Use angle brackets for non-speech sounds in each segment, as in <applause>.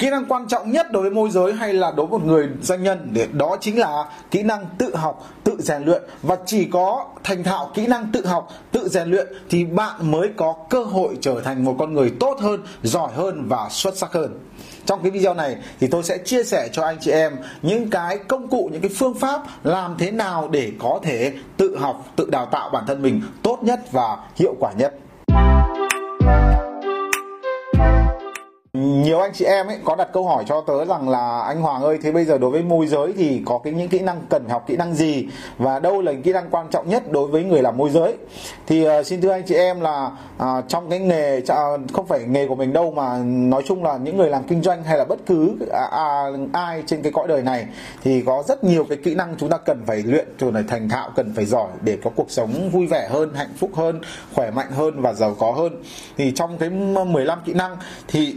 kỹ năng quan trọng nhất đối với môi giới hay là đối với một người doanh nhân để đó chính là kỹ năng tự học, tự rèn luyện. Và chỉ có thành thạo kỹ năng tự học, tự rèn luyện thì bạn mới có cơ hội trở thành một con người tốt hơn, giỏi hơn và xuất sắc hơn. Trong cái video này thì tôi sẽ chia sẻ cho anh chị em những cái công cụ, những cái phương pháp làm thế nào để có thể tự học, tự đào tạo bản thân mình tốt nhất và hiệu quả nhất. Nhiều anh chị em ấy có đặt câu hỏi cho tớ rằng là anh Hoàng ơi thế bây giờ đối với môi giới thì có cái những kỹ năng cần học kỹ năng gì? Và đâu là những kỹ năng quan trọng nhất đối với người làm môi giới? Thì uh, xin thưa anh chị em là uh, trong cái nghề uh, không phải nghề của mình đâu mà nói chung là những người làm kinh doanh hay là bất cứ uh, uh, ai trên cái cõi đời này thì có rất nhiều cái kỹ năng chúng ta cần phải luyện rồi là thành thạo cần phải giỏi để có cuộc sống vui vẻ hơn hạnh phúc hơn khỏe mạnh hơn và giàu có hơn. Thì trong cái 15 kỹ năng thì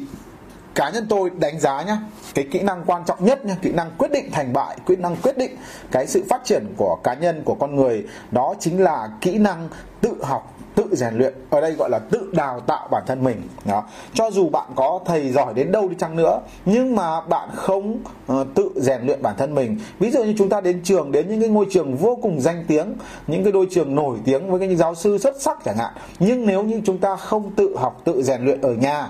cá nhân tôi đánh giá nhá cái kỹ năng quan trọng nhất nhá kỹ năng quyết định thành bại kỹ năng quyết định cái sự phát triển của cá nhân của con người đó chính là kỹ năng tự học tự rèn luyện ở đây gọi là tự đào tạo bản thân mình đó. Cho dù bạn có thầy giỏi đến đâu đi chăng nữa nhưng mà bạn không uh, tự rèn luyện bản thân mình. Ví dụ như chúng ta đến trường đến những cái ngôi trường vô cùng danh tiếng những cái đôi trường nổi tiếng với cái giáo sư xuất sắc chẳng hạn nhưng nếu như chúng ta không tự học tự rèn luyện ở nhà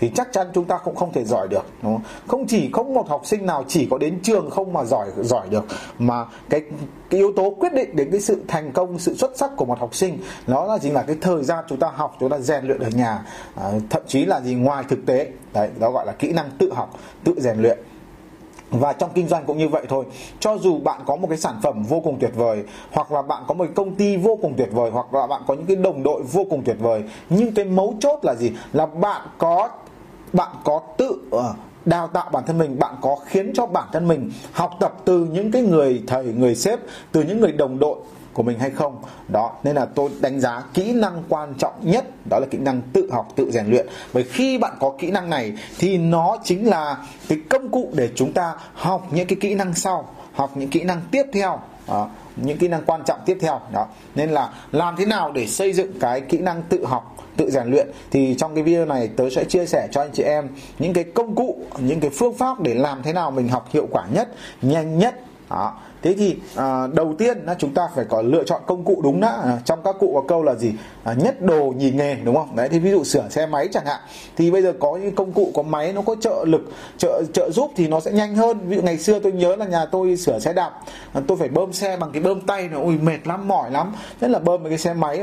thì chắc chắn chúng ta cũng không thể giỏi được đúng không? không chỉ không một học sinh nào chỉ có đến trường không mà giỏi giỏi được mà cái cái yếu tố quyết định đến cái sự thành công sự xuất sắc của một học sinh nó là chính là cái thời gian chúng ta học chúng ta rèn luyện ở nhà. À, thậm chí là gì ngoài thực tế đấy đó gọi là kỹ năng tự học tự rèn luyện. Và trong kinh doanh cũng như vậy thôi. Cho dù bạn có một cái sản phẩm vô cùng tuyệt vời hoặc là bạn có một công ty vô cùng tuyệt vời hoặc là bạn có những cái đồng đội vô cùng tuyệt vời nhưng cái mấu chốt là gì? Là bạn có bạn có tự ờ, đào tạo bản thân mình bạn có khiến cho bản thân mình học tập từ những cái người thầy người sếp từ những người đồng đội của mình hay không? Đó nên là tôi đánh giá kỹ năng quan trọng nhất đó là kỹ năng tự học tự rèn luyện. Bởi khi bạn có kỹ năng này thì nó chính là cái công cụ để chúng ta học những cái kỹ năng sau học những kỹ năng tiếp theo đó, những kỹ năng quan trọng tiếp theo. Đó nên là làm thế nào để xây dựng cái kỹ năng tự học tự rèn luyện, thì trong cái video này tớ sẽ chia sẻ cho anh chị em những cái công cụ, những cái phương pháp để làm thế nào mình học hiệu quả nhất, nhanh nhất. Đó thế thì à, đầu tiên là chúng ta phải có lựa chọn công cụ đúng đã. À, trong các cụ có câu là gì? À, nhất đồ nhì nghề đúng không? Đấy thì ví dụ sửa xe máy chẳng hạn. Thì bây giờ có những công cụ có máy nó có trợ lực trợ trợ giúp thì nó sẽ nhanh hơn. Ví dụ ngày xưa tôi nhớ là nhà tôi sửa xe đạp à, tôi phải bơm xe bằng cái bơm tay nó ui mệt lắm mỏi lắm. Nhất là bơm cái xe máy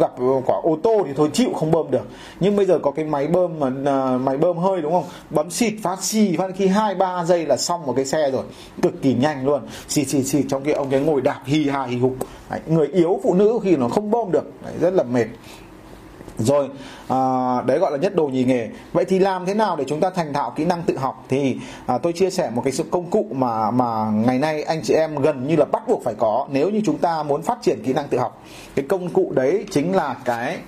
gặp quả ô tô thì thôi chịu không bơm được. Nhưng bây giờ có cái máy bơm mà à, máy bơm hơi đúng không? Bấm xịt phát xì phát khi hai ba giây là xong một cái xe rồi. Cực kỳ nhanh luôn. Xịt xì xì trong cái ông cái ngồi đạp hì hà hì hục. Đấy, người yếu phụ nữ khi nó không bơm được đấy, rất là mệt. Rồi à, đấy gọi là nhất đồ nhì nghề. Vậy thì làm thế nào để chúng ta thành thạo kỹ năng tự học? Thì à, tôi chia sẻ một cái sự công cụ mà mà ngày nay anh chị em gần như là bắt buộc phải có nếu như chúng ta muốn phát triển kỹ năng tự học. Cái công cụ đấy chính là cái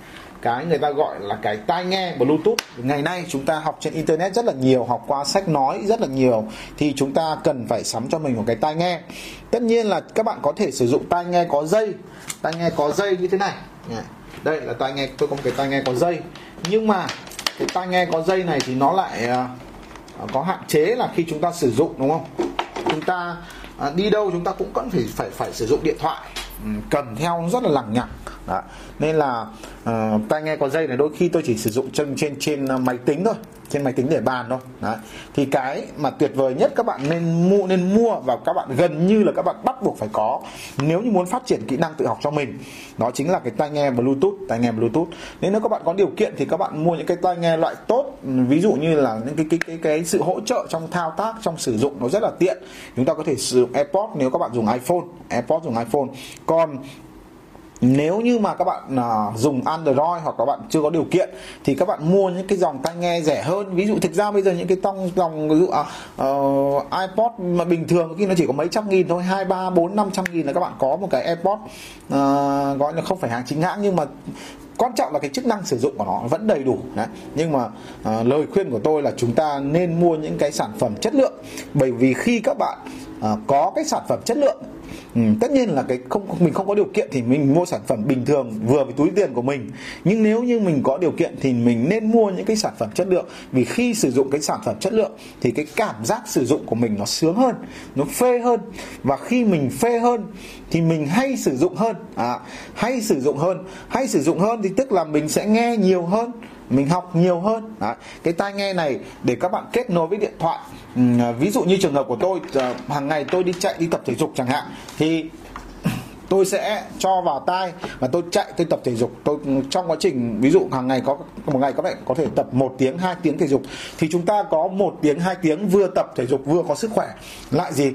cái người ta gọi là cái tai nghe bluetooth. Ngày nay chúng ta học trên internet rất là nhiều, học qua sách nói rất là nhiều, thì chúng ta cần phải sắm cho mình một cái tai nghe. Tất nhiên là các bạn có thể sử dụng tai nghe có dây. Tai nghe có dây như thế này. Đây là tai nghe, tôi có một cái tai nghe có dây. Nhưng mà cái tai nghe có dây này thì nó lại à, à, có hạn chế là khi chúng ta sử dụng, đúng không? Chúng ta à, đi đâu chúng ta cũng vẫn phải phải phải sử dụng điện thoại. Ừ, Cầm theo rất là lằng nhằng đó. nên là uh, tai nghe có dây này đôi khi tôi chỉ sử dụng trên trên trên máy tính thôi trên máy tính để bàn thôi. Đó. thì cái mà tuyệt vời nhất các bạn nên mua nên mua và các bạn gần như là các bạn bắt buộc phải có nếu như muốn phát triển kỹ năng tự học cho mình. Đó chính là cái tai nghe bluetooth tai nghe bluetooth. Nên nếu các bạn có điều kiện thì các bạn mua những cái tai nghe loại tốt ví dụ như là những cái cái cái cái sự hỗ trợ trong thao tác trong sử dụng nó rất là tiện. Chúng ta có thể sử dụng AirPods nếu các bạn dùng iPhone AirPods dùng iPhone. Còn nếu như mà các bạn à, dùng Android hoặc các bạn chưa có điều kiện thì các bạn mua những cái dòng tai nghe rẻ hơn. Ví dụ thực ra bây giờ những cái tông dòng ví dụ à, uh, iPod mà bình thường khi nó chỉ có mấy trăm nghìn thôi hai ba bốn năm trăm nghìn là các bạn có một cái AirPod uh, gọi là không phải hàng chính hãng nhưng mà quan trọng là cái chức năng sử dụng của nó vẫn đầy đủ đấy. Nhưng mà à, lời khuyên của tôi là chúng ta nên mua những cái sản phẩm chất lượng. Bởi vì khi các bạn à, có cái sản phẩm chất lượng ừ, tất nhiên là cái không mình không có điều kiện thì mình mua sản phẩm bình thường vừa với túi tiền của mình. Nhưng nếu như mình có điều kiện thì mình nên mua những cái sản phẩm chất lượng. Vì khi sử dụng cái sản phẩm chất lượng thì cái cảm giác sử dụng của mình nó sướng hơn nó phê hơn. Và khi mình phê hơn thì mình hay sử dụng hơn. À, hay sử dụng hơn. Hay sử dụng hơn thì tức là mình sẽ nghe nhiều hơn mình học nhiều hơn. Đấy. cái tai nghe này để các bạn kết nối với điện thoại. Ừ, ví dụ như trường hợp của tôi ờ, hàng ngày tôi đi chạy đi tập thể dục chẳng hạn thì tôi sẽ cho vào tai và tôi chạy, tôi tập thể dục. Tôi, trong quá trình, ví dụ hàng ngày có, một ngày các bạn có thể tập một tiếng, hai tiếng thể dục, thì chúng ta có một tiếng, hai tiếng vừa tập thể dục vừa có sức khỏe. Lại gì?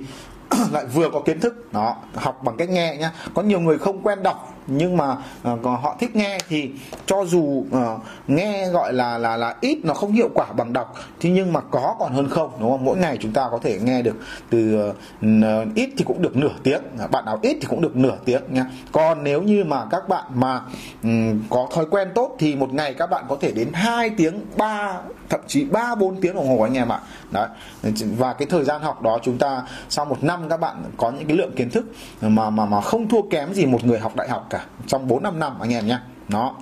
<clears throat> Lại vừa có kiến thức. Đó, học bằng cách nghe nhá. Có nhiều người không quen đọc nhưng mà uh, họ thích nghe thì cho dù uh, nghe gọi là là là ít nó không hiệu quả bằng đọc thế nhưng mà có còn hơn không đúng không? Mỗi ngày chúng ta có thể nghe được từ uh, ít thì cũng được nửa tiếng bạn nào ít thì cũng được nửa tiếng nha. Còn nếu như mà các bạn mà um, có thói quen tốt thì một ngày các bạn có thể đến 2 tiếng 3 thậm chí 3 4 tiếng đồng hồ anh em ạ. Đấy và cái thời gian học đó chúng ta sau một năm các bạn có những cái lượng kiến thức mà mà mà không thua kém gì một người học đại học cả trong 4 5 năm anh em nhé nó.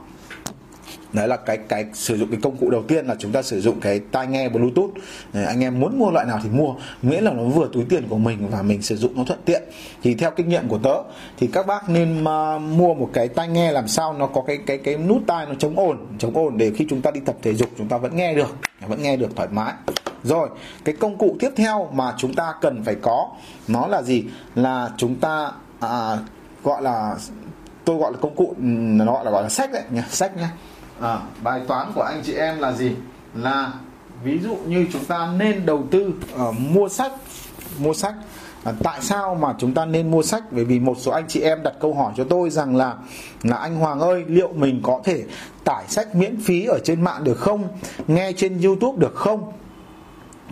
Đấy là cái cái sử dụng cái công cụ đầu tiên là chúng ta sử dụng cái tai nghe bluetooth. Anh em muốn mua loại nào thì mua. Miễn là nó vừa túi tiền của mình và mình sử dụng nó thuận tiện. Thì theo kinh nghiệm của tớ thì các bác nên uh, mua một cái tai nghe làm sao nó có cái cái cái nút tai nó chống ồn chống ồn để khi chúng ta đi tập thể dục chúng ta vẫn nghe được vẫn nghe được thoải mái. Rồi cái công cụ tiếp theo mà chúng ta cần phải có nó là gì? Là chúng ta à, gọi là tôi gọi là công cụ ừ, nó gọi là gọi là sách đấy nhá sách nhá. À, bài toán của anh chị em là gì? Là ví dụ như chúng ta nên đầu tư uh, mua sách mua sách. À, tại sao mà chúng ta nên mua sách? Bởi vì một số anh chị em đặt câu hỏi cho tôi rằng là là anh Hoàng ơi liệu mình có thể tải sách miễn phí ở trên mạng được không? Nghe trên YouTube được không?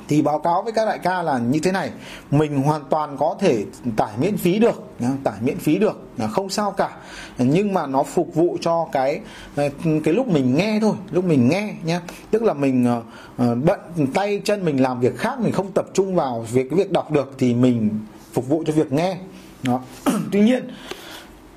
Thì báo cáo với các đại ca là như thế này, mình hoàn toàn có thể tải miễn phí được tải miễn phí được không sao cả. Nhưng mà nó phục vụ cho cái cái lúc mình nghe thôi, lúc mình nghe, nhá. Tức là mình ờ, ờ, bận tay chân mình làm việc khác, mình không tập trung vào việc, cái việc đọc được thì mình phục vụ cho việc nghe. Đó. <clears throat> Tuy nhiên,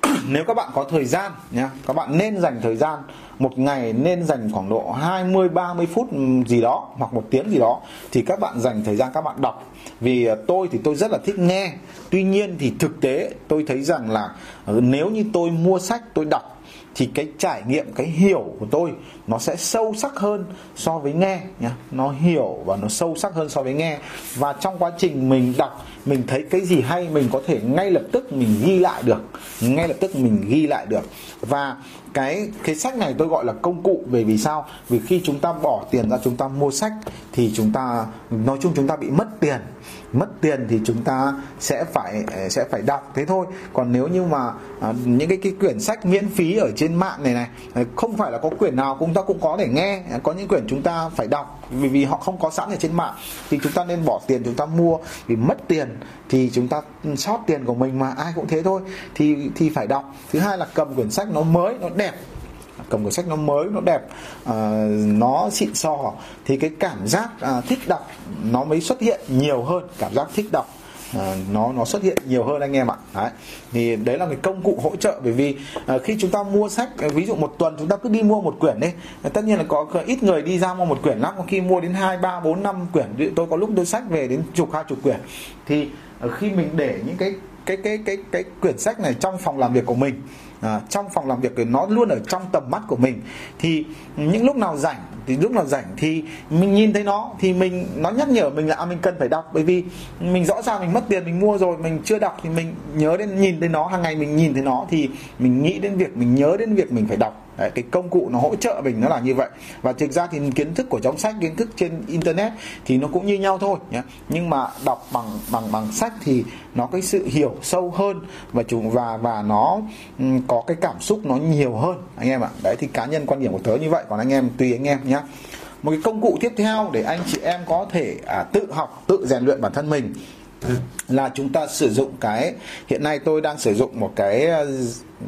<clears throat> nếu các bạn có thời gian, nhá, các bạn nên dành thời gian một ngày nên dành khoảng độ 20 30 phút gì đó, hoặc một tiếng gì đó, thì các bạn dành thời gian các bạn đọc. Vì à, tôi thì tôi rất là thích nghe. Tuy nhiên thì thực tế, tôi thấy rằng là ờ, nếu như tôi mua sách, tôi đọc, thì cái trải nghiệm, cái hiểu của tôi, nó sẽ sâu sắc hơn so với nghe nhá. Nó hiểu và nó sâu sắc hơn so với nghe. Và trong quá trình mình đọc mình thấy cái gì hay, mình có thể ngay lập tức mình ghi lại được. Ngay lập tức mình ghi lại được. Và cái cái sách này tôi gọi là công cụ. Bởi vì sao? Vì khi chúng ta bỏ tiền ra, chúng ta mua sách, thì chúng ta, nói chung chúng ta bị mất tiền mất tiền thì chúng ta sẽ phải ờ, sẽ phải đọc. Thế thôi. Còn nếu như mà à, những cái cái quyển sách miễn phí ở trên mạng này này ờ, không phải là có quyển nào chúng ta cũng có để nghe có những quyển chúng ta phải đọc vì vì họ không có sẵn ở trên mạng thì chúng ta nên bỏ tiền chúng ta mua. Vì mất tiền thì chúng ta ừ, sót tiền của mình mà ai cũng thế thôi. Thì thì phải đọc. Thứ hai là cầm quyển sách nó mới nó đẹp cầm cuốn sách nó mới nó đẹp à, nó xịn sò thì cái cảm giác à, thích đọc nó mới xuất hiện nhiều hơn cảm giác thích đọc À, nó nó xuất hiện nhiều hơn anh em ạ. Đấy thì đấy là cái công cụ hỗ trợ bởi vì à, khi chúng ta mua sách à, ví dụ một tuần chúng ta cứ đi mua một quyển đi à, tất nhiên là có ít người đi ra mua một quyển lắm khi mua đến hai ba bốn năm quyển. Tôi có lúc tôi sách về đến chục hai chục quyển thì à, khi mình để những cái cái cái cái cái quyển sách này trong phòng làm việc của mình à, trong phòng làm việc thì nó luôn ở trong tầm mắt của mình. Thì những lúc nào rảnh thì lúc nào rảnh thì mình nhìn thấy nó thì mình nó nhắc nhở mình là à, mình cần phải đọc. Bởi vì mình rõ ràng mình mất tiền mình mua rồi mình chưa đọc thì mình nhớ đến nhìn thấy nó hàng ngày mình nhìn thấy nó thì mình nghĩ đến việc mình nhớ đến việc mình phải đọc. Đấy, cái công cụ nó hỗ trợ mình nó là như vậy. Và thực ra thì kiến thức của trong sách kiến thức trên internet thì nó cũng như nhau thôi nhé nhưng mà đọc bằng bằng bằng sách thì nó cái sự hiểu sâu hơn và chúng và và nó có cái cảm xúc nó nhiều hơn anh em ạ. Đấy thì cá nhân quan điểm của tớ như vậy. Còn anh em tùy anh em nhé một cái công cụ tiếp theo để anh chị em có thể à, tự học tự rèn luyện bản thân mình là chúng ta sử dụng cái hiện nay tôi đang sử dụng một cái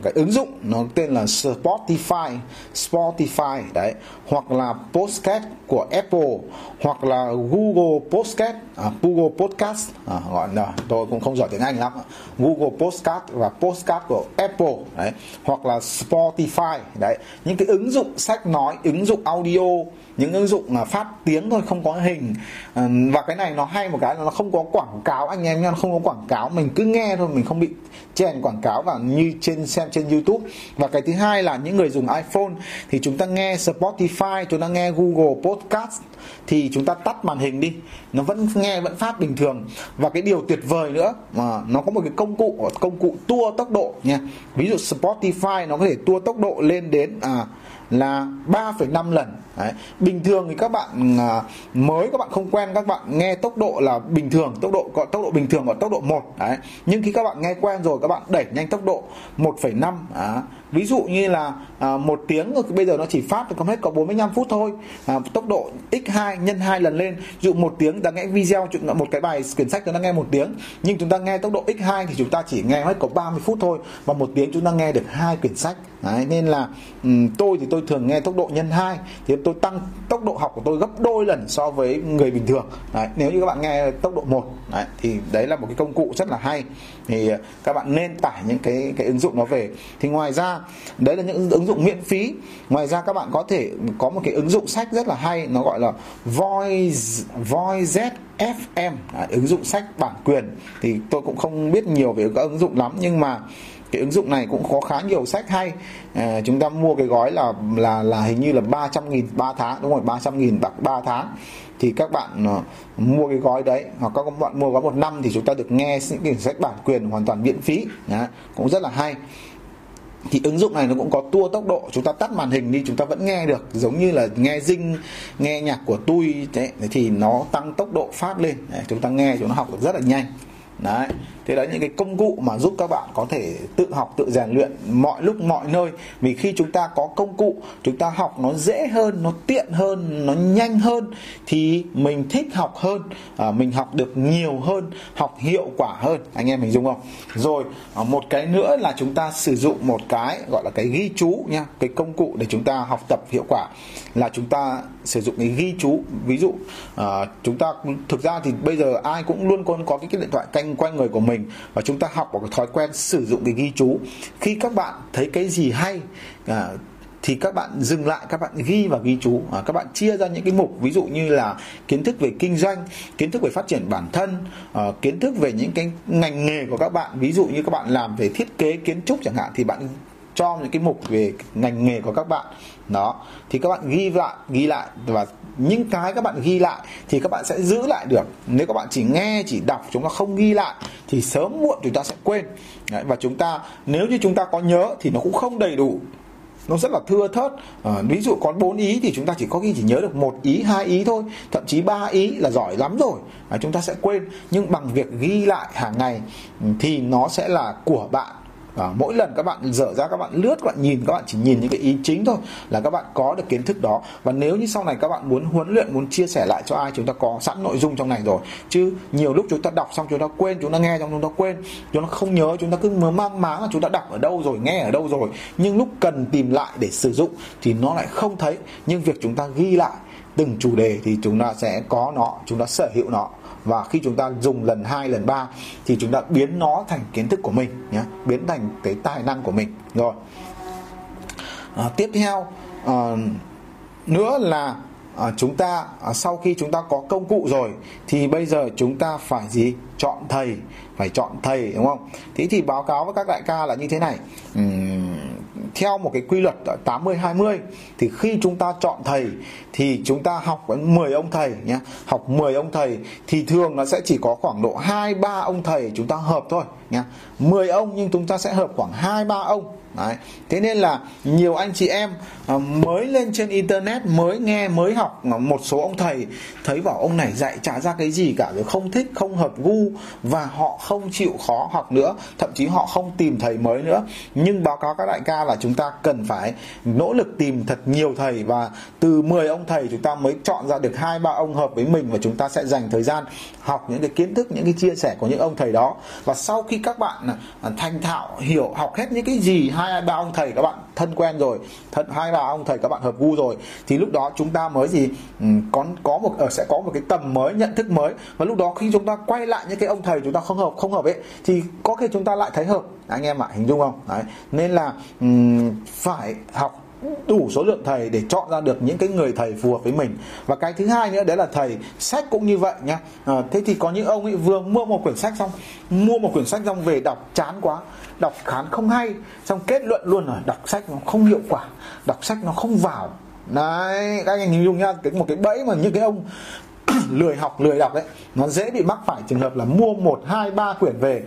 cái ứng dụng nó tên là Spotify Spotify đấy hoặc là podcast của Apple hoặc là Google podcast, à, Google Podcast à, gọi là tôi cũng không giỏi tiếng Anh lắm Google podcast và podcast của Apple đấy hoặc là Spotify đấy. Những cái ứng dụng sách nói ứng dụng audio những ứng dụng là phát tiếng thôi không có hình. À, và cái này nó hay một cái là nó không có quảng cáo anh em nha không có quảng cáo mình cứ nghe thôi mình không bị chèn quảng cáo và như trên xem trên YouTube. Và cái thứ hai là những người dùng iPhone thì chúng ta nghe Spotify chúng ta nghe Google Podcast thì chúng ta tắt màn hình đi. Nó vẫn nghe vẫn phát bình thường. Và cái điều tuyệt vời nữa mà nó có một cái công cụ công cụ tua tốc độ nha. Ví dụ Spotify nó có thể tua tốc độ lên đến à là 3,5 lần. Đấy. bình thường thì các bạn à, mới các bạn không quen các bạn nghe tốc độ là bình thường tốc độ có tốc độ bình thường gọi tốc độ 1 Đấy. nhưng khi các bạn nghe quen rồi các bạn đẩy nhanh tốc độ 1,5 à, ví dụ như là à, một tiếng bây giờ nó chỉ phát được hết có 45 phút thôi. À, tốc độ x2 nhân hai lần lên ví dụ một tiếng ta nghe video một cái bài quyển sách chúng ta nghe một tiếng. Nhưng chúng ta nghe tốc độ x2 thì chúng ta chỉ nghe hết có 30 phút thôi và một tiếng chúng ta nghe được hai quyển sách. Đấy, nên là Ừ, tôi thì tôi thường nghe tốc độ nhân 2 thì tôi tăng tốc độ học của tôi gấp đôi lần so với người bình thường. Đấy, nếu như các bạn nghe tốc độ 1 đấy, thì đấy là một cái công cụ rất là hay. Thì các bạn nên tải những cái cái ứng dụng nó về. Thì ngoài ra đấy là những ứng dụng miễn phí. Ngoài ra các bạn có thể có một cái ứng dụng sách rất là hay nó gọi là Voice Voice FM à, ứng dụng sách bản quyền. Thì tôi cũng không biết nhiều về các ứng dụng lắm nhưng mà cái ứng dụng này cũng có khá nhiều sách hay. À, chúng ta mua cái gói là là là hình như là 300 nghìn 3 tháng đúng rồi 300 nghìn bạc 3 tháng. Thì các bạn uh, mua cái gói đấy hoặc các bạn mua gói một năm thì chúng ta được nghe những cái sách bản quyền hoàn toàn miễn phí. Đó, cũng rất là hay. Thì ứng dụng này nó cũng có tua tốc độ chúng ta tắt màn hình đi chúng ta vẫn nghe được. Giống như là nghe dinh nghe nhạc của tôi thế thì nó tăng tốc độ phát lên. Đấy, chúng ta nghe chúng nó học được rất là nhanh đấy thế đó những cái công cụ mà giúp các bạn có thể tự học tự rèn luyện mọi lúc mọi nơi. Vì khi chúng ta có công cụ chúng ta học nó dễ hơn nó tiện hơn nó nhanh hơn thì mình thích học hơn à, mình học được nhiều hơn học hiệu quả hơn. Anh em mình dung không? Rồi à, một cái nữa là chúng ta sử dụng một cái gọi là cái ghi chú nha cái công cụ để chúng ta học tập hiệu quả là chúng ta sử dụng cái ghi chú. Ví dụ à, chúng ta thực ra thì bây giờ ai cũng luôn có có cái, cái điện thoại canh quanh người của mình và chúng ta học một cái thói quen sử dụng cái ghi chú. Khi các bạn thấy cái gì hay à, thì các bạn dừng lại các bạn ghi và ghi chú. À, các bạn chia ra những cái mục ví dụ như là kiến thức về kinh doanh kiến thức về phát triển bản thân à, kiến thức về những cái ngành nghề của các bạn. Ví dụ như các bạn làm về thiết kế kiến trúc chẳng hạn thì bạn cho những cái mục về ngành nghề của các bạn. Đó thì các bạn ghi lại ghi lại và những cái các bạn ghi lại thì các bạn sẽ giữ lại được. Nếu các bạn chỉ nghe chỉ đọc chúng ta không ghi lại thì sớm muộn chúng ta sẽ quên. Đấy, và chúng ta nếu như chúng ta có nhớ thì nó cũng không đầy đủ. Nó rất là thưa thớt. À, ví dụ có bốn ý thì chúng ta chỉ có khi chỉ nhớ được một ý hai ý thôi. Thậm chí ba ý là giỏi lắm rồi. À, chúng ta sẽ quên. Nhưng bằng việc ghi lại hàng ngày thì nó sẽ là của bạn à, mỗi lần các bạn dở ra các bạn lướt các bạn nhìn các bạn chỉ nhìn những cái ý chính thôi là các bạn có được kiến thức đó và nếu như sau này các bạn muốn huấn luyện muốn chia sẻ lại cho ai chúng ta có sẵn nội dung trong này rồi chứ nhiều lúc chúng ta đọc xong chúng ta quên chúng ta nghe xong chúng ta quên chúng ta không nhớ chúng ta cứ mơ mang máng là chúng ta đọc ở đâu rồi nghe ở đâu rồi nhưng lúc cần tìm lại để sử dụng thì nó lại không thấy nhưng việc chúng ta ghi lại từng chủ đề thì chúng ta sẽ có nó chúng ta sở hữu nó và khi chúng ta dùng lần hai lần ba thì chúng ta biến nó thành kiến thức của mình nhé biến thành cái tài năng của mình. Rồi. À, tiếp theo à, nữa là à, chúng ta à, sau khi chúng ta có công cụ rồi thì bây giờ chúng ta phải gì? Chọn thầy phải chọn thầy đúng không? Thế thì báo cáo với các đại ca là như thế này theo một cái quy luật 80 20 thì khi chúng ta chọn thầy thì chúng ta học với 10 ông thầy nhé học 10 ông thầy thì thường nó sẽ chỉ có khoảng độ 2 3 ông thầy chúng ta hợp thôi nhé 10 ông nhưng chúng ta sẽ hợp khoảng 2 3 ông. Đấy. Thế nên là nhiều anh chị em à, mới lên trên internet, mới nghe, mới học một số ông thầy thấy bảo ông này dạy trả ra cái gì cả, rồi không thích, không hợp gu và họ không chịu khó học nữa, thậm chí họ không tìm thầy mới nữa. Nhưng báo cáo các đại ca là chúng chúng ta cần phải nỗ lực tìm thật nhiều thầy và từ 10 ông thầy chúng ta mới chọn ra được hai, ba ông hợp với mình và chúng ta sẽ dành thời gian học những cái kiến thức, những cái chia sẻ của những ông thầy đó. Và sau khi các bạn à, thành thạo, hiểu, học hết những cái gì hai, ba ông thầy các bạn thân quen rồi thân hai bà ông thầy các bạn hợp gu rồi thì lúc đó chúng ta mới gì ừ, có có một ở sẽ có một cái tầm mới nhận thức mới. Và lúc đó khi chúng ta quay lại những cái ông thầy chúng ta không hợp không hợp ấy thì có khi chúng ta lại thấy hợp. Anh em ạ hình dung không? Đấy nên là um, phải học đủ số lượng thầy để chọn ra được những cái người thầy phù hợp với mình. Và cái thứ hai nữa đấy là thầy sách cũng như vậy nhá. À, thế thì có những ông ấy vừa mua một quyển sách xong mua một quyển sách xong về đọc chán quá đọc khán không hay, xong kết luận luôn rồi đọc sách nó không hiệu quả, đọc sách nó không vào. Đấy, các anh hình dung nhá, cái một cái bẫy mà những cái ông <clears throat> lười học, lười đọc đấy nó dễ bị mắc phải trường hợp là mua một, hai, ba quyển về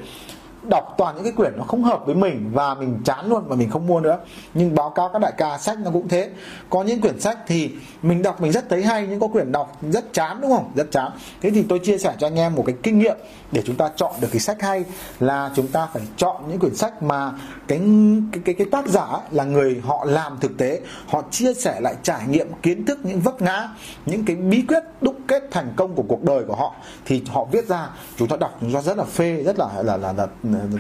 đọc toàn những cái quyển nó không hợp với mình và mình chán luôn và mình không mua nữa. Nhưng báo cáo các đại ca sách nó cũng thế. Có những quyển sách thì mình đọc mình rất thấy hay nhưng có quyển đọc rất chán đúng không? Rất chán. Thế thì tôi chia sẻ cho anh em một cái kinh nghiệm để chúng ta chọn được cái sách hay là chúng ta phải chọn những quyển sách mà cái cái cái, cái tác giả là người họ làm thực tế họ chia sẻ lại trải nghiệm kiến thức những vấp ngã những cái bí quyết đúc kết thành công của cuộc đời của họ. Thì họ viết ra chúng ta đọc chúng ta rất là phê rất là là là, là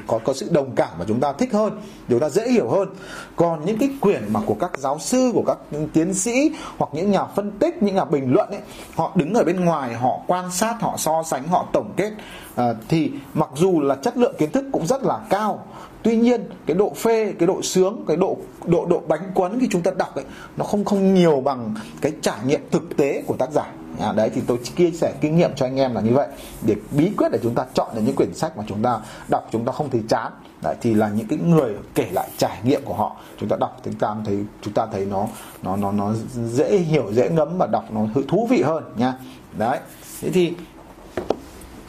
có có sự đồng cảm và chúng ta thích hơn chúng ta dễ hiểu hơn. Còn những cái quyển mà của các giáo sư của các tiến sĩ hoặc những nhà phân tích những nhà bình luận ấy họ đứng ở bên ngoài họ quan sát họ so sánh họ tổng kết à, thì mặc dù là chất lượng kiến thức cũng rất là cao. Tuy nhiên cái độ phê cái độ sướng cái độ độ độ bánh quấn khi chúng ta đọc ấy nó không không nhiều bằng cái trải nghiệm thực tế của tác giả à, đấy thì tôi chia sẻ kinh nghiệm cho anh em là như vậy. Để bí quyết để chúng ta chọn được những quyển sách mà chúng ta đọc chúng ta không thấy chán. Đấy, thì là những cái người kể lại trải nghiệm của họ. Chúng ta đọc chúng ta thấy chúng ta thấy nó nó nó nó dễ hiểu dễ ngấm và đọc nó thú vị hơn nha. Đấy thế thì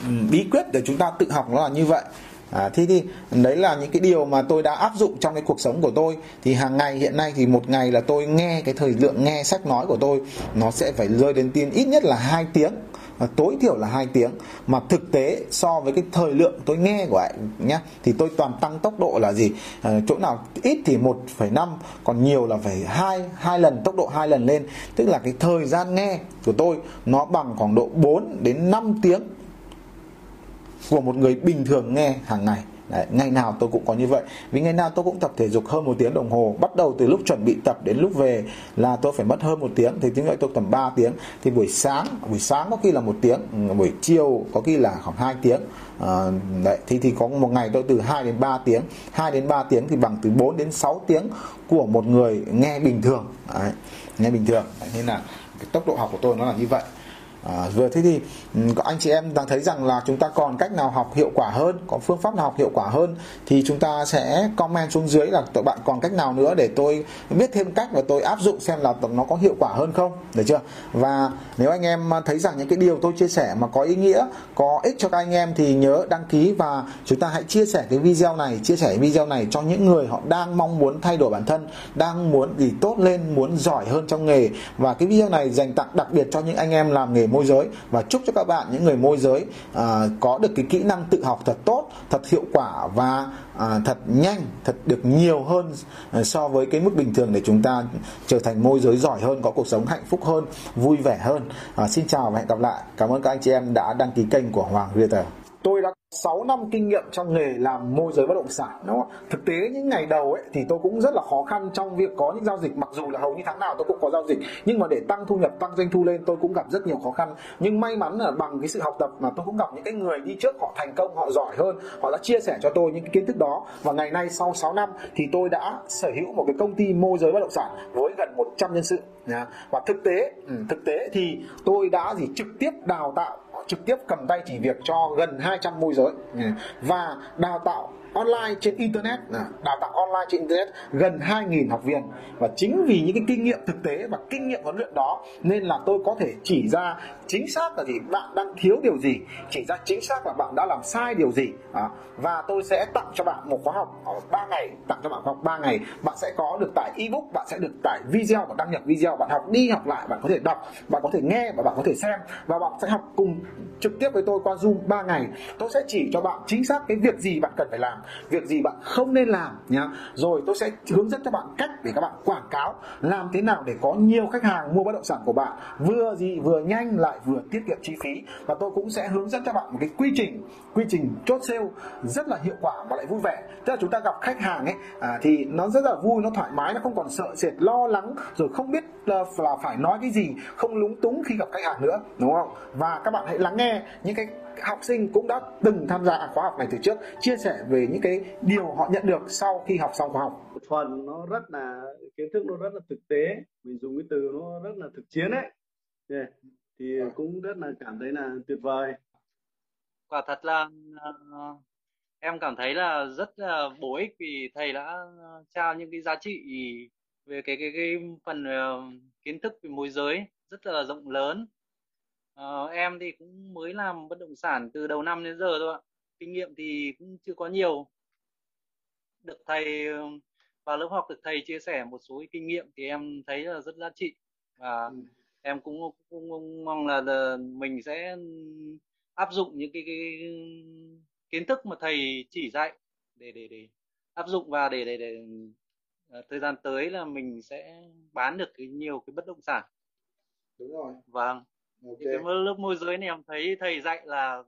ừ, bí quyết để chúng ta tự học nó là như vậy. À, thế thì đấy là những cái điều mà tôi đã áp dụng trong cái cuộc sống của tôi. Thì hàng ngày hiện nay thì một ngày là tôi nghe cái thời lượng nghe sách nói của tôi nó sẽ phải rơi đến tiên ít nhất là hai tiếng. Và tối thiểu là hai tiếng. Mà thực tế so với cái thời lượng tôi nghe của anh nhá thì tôi toàn tăng tốc độ là gì? À, chỗ nào ít thì 1,5 còn nhiều là phải hai hai lần tốc độ hai lần lên. Tức là cái thời gian nghe của tôi nó bằng khoảng độ 4 đến 5 tiếng của một người bình thường nghe hàng ngày. Đấy, ngày nào tôi cũng có như vậy. Vì ngày nào tôi cũng tập thể dục hơn một tiếng đồng hồ. Bắt đầu từ lúc chuẩn bị tập đến lúc về là tôi phải mất hơn một tiếng. Thì tiếng vậy tôi tầm 3 tiếng. Thì buổi sáng buổi sáng có khi là một tiếng ừ, buổi chiều có khi là khoảng 2 tiếng. À, đấy thì thì có một ngày tôi từ 2 đến 3 tiếng. 2 đến 3 tiếng thì bằng từ 4 đến 6 tiếng của một người nghe bình thường. Đấy, nghe bình thường. Đấy, nên là cái tốc độ học của tôi nó là như vậy. À, vừa thế thì ừ, anh chị em đang thấy rằng là chúng ta còn cách nào học hiệu quả hơn có phương pháp nào học hiệu quả hơn thì chúng ta sẽ comment xuống dưới là tụi bạn còn cách nào nữa để tôi biết thêm cách và tôi áp dụng xem là nó có hiệu quả hơn không. Được chưa? Và nếu anh em thấy rằng những cái điều tôi chia sẻ mà có ý nghĩa có ích cho các anh em thì nhớ đăng ký và chúng ta hãy chia sẻ cái video này chia sẻ video này cho những người họ đang mong muốn thay đổi bản thân đang muốn gì tốt lên muốn giỏi hơn trong nghề. Và cái video này dành tặng đặc biệt cho những anh em làm nghề môi giới. Và chúc cho các bạn những người môi giới à, có được cái kỹ năng tự học thật tốt thật hiệu quả và à, thật nhanh thật được nhiều hơn à, so với cái mức bình thường để chúng ta trở thành môi giới giỏi hơn có cuộc sống hạnh phúc hơn vui vẻ hơn. À, xin chào và hẹn gặp lại. Cảm ơn các anh chị em đã đăng ký kênh của Hoàng Realtor tôi đã 6 năm kinh nghiệm trong nghề làm môi giới bất động sản, đúng không? Thực tế những ngày đầu ấy thì tôi cũng rất là khó khăn trong việc có những giao dịch. Mặc dù là hầu như tháng nào tôi cũng có giao dịch, nhưng mà để tăng thu nhập, tăng doanh thu lên tôi cũng gặp rất nhiều khó khăn. Nhưng may mắn là bằng cái sự học tập mà tôi cũng gặp những cái người đi trước họ thành công, họ giỏi hơn, họ đã chia sẻ cho tôi những cái kiến thức đó. Và ngày nay sau 6 năm thì tôi đã sở hữu một cái công ty môi giới bất động sản với gần 100 nhân sự và thực tế ừ, thực tế thì tôi đã gì trực tiếp đào tạo trực tiếp cầm tay chỉ việc cho gần 200 môi giới. Và đào tạo online trên internet. Đào tạo online trên internet gần 2.000 học viên. Và chính vì những cái kinh nghiệm thực tế và kinh nghiệm huấn luyện đó nên là tôi có thể chỉ ra chính xác là gì bạn đang thiếu điều gì chỉ ra chính xác là bạn đã làm sai điều gì. À, và tôi sẽ tặng cho bạn một khóa học ở 3 ngày tặng cho bạn khóa học 3 ngày. Bạn sẽ có được tải ebook bạn sẽ được tải video và đăng nhập video bạn học đi học lại bạn có thể đọc bạn có thể nghe và bạn có thể xem. Và bạn sẽ học cùng trực tiếp với tôi qua zoom 3 ngày. Tôi sẽ chỉ cho bạn chính xác cái việc gì bạn cần phải làm việc gì bạn không nên làm nhá. Rồi tôi sẽ hướng dẫn cho bạn cách để các bạn quảng cáo làm thế nào để có nhiều khách hàng mua bất động sản của bạn. Vừa gì vừa nhanh lại vừa tiết kiệm chi phí. Và tôi cũng sẽ hướng dẫn cho bạn một cái quy trình quy trình chốt sale rất là hiệu quả và lại vui vẻ. Tức là chúng ta gặp khách hàng ấy à, thì nó rất là vui nó thoải mái nó không còn sợ sệt lo lắng rồi không biết là, là phải nói cái gì không lúng túng khi gặp khách hàng nữa đúng không? Và các bạn hãy lắng nghe những cái học sinh cũng đã từng tham gia khóa học này từ trước chia sẻ về những cái điều họ nhận được sau khi học xong khóa học phần nó rất là kiến thức nó rất là thực tế mình dùng cái từ nó rất là thực chiến đấy yeah. thì à. cũng rất là cảm thấy là tuyệt vời quả thật là uh, em cảm thấy là rất là bổ ích vì thầy đã trao những cái giá trị về cái cái cái phần uh, kiến thức về môi giới rất là rộng lớn uh, em thì cũng mới làm bất động sản từ đầu năm đến giờ thôi ạ. Kinh nghiệm thì cũng chưa có nhiều. Được thầy vào lớp học được thầy chia sẻ một số kinh nghiệm thì em thấy là rất giá trị. Và ừ. em cũng, cũng, cũng mong là, là mình sẽ áp dụng những cái, cái, kiến thức mà thầy chỉ dạy để để để áp dụng và để để, để uh, thời gian tới là mình sẽ bán được cái nhiều cái bất động sản. Đúng rồi. Vâng okay. cái lớp môi giới này em thấy thầy dạy là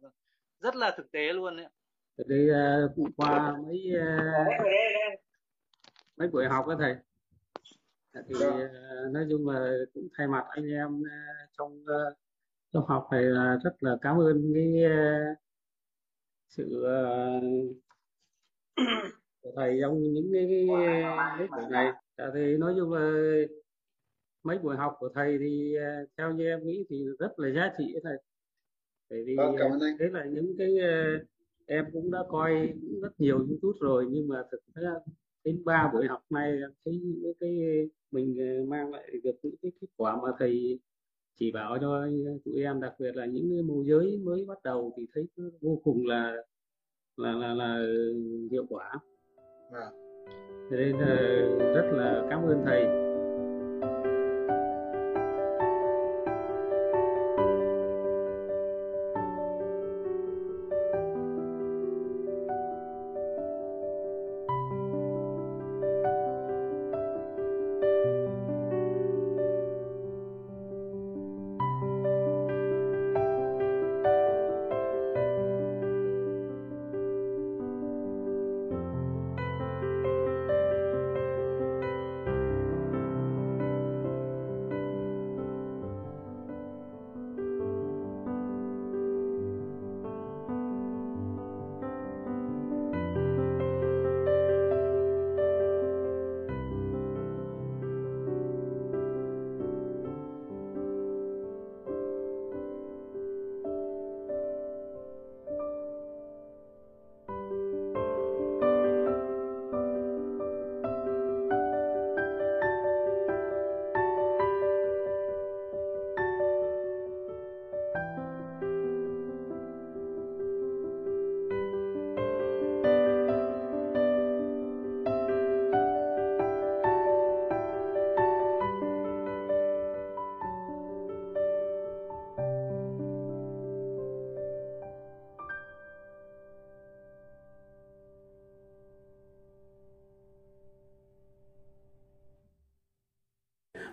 rất là thực tế luôn đấy đi uh, qua mấy uh, mấy buổi học đó thầy. Thì uh, nói chung là cũng thay mặt anh em uh, trong uh, trong học này là rất là cảm ơn cái uh, sự uh, của thầy trong những cái, cái mấy buổi này. À, thì nói chung là mấy buổi học của thầy thì uh, theo như em nghĩ thì rất là giá trị thầy bởi vì vâng, cảm ơn anh. đấy là những cái uh, em cũng đã coi rất nhiều youtube rồi nhưng mà thực ra đến ba buổi học này thấy những cái mình mang lại được những cái kết quả mà thầy chỉ bảo cho tụi em đặc biệt là những môi giới mới bắt đầu thì thấy vô cùng là là là, là hiệu quả à. nên rất là cảm ơn thầy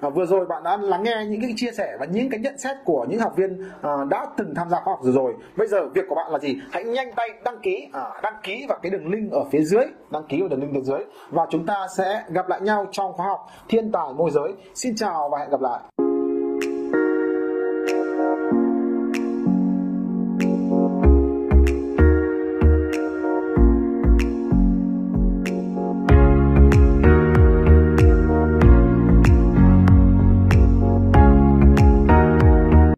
à, vừa rồi bạn đã lắng nghe những cái chia sẻ và những cái nhận xét của những học viên à, đã từng tham gia khóa học rồi rồi. Bây giờ việc của bạn là gì? Hãy nhanh tay đăng ký à, đăng ký vào cái đường link ở phía dưới đăng ký vào đường link phía dưới. Và chúng ta sẽ gặp lại nhau trong khóa học thiên tài môi giới. Xin chào và hẹn gặp lại.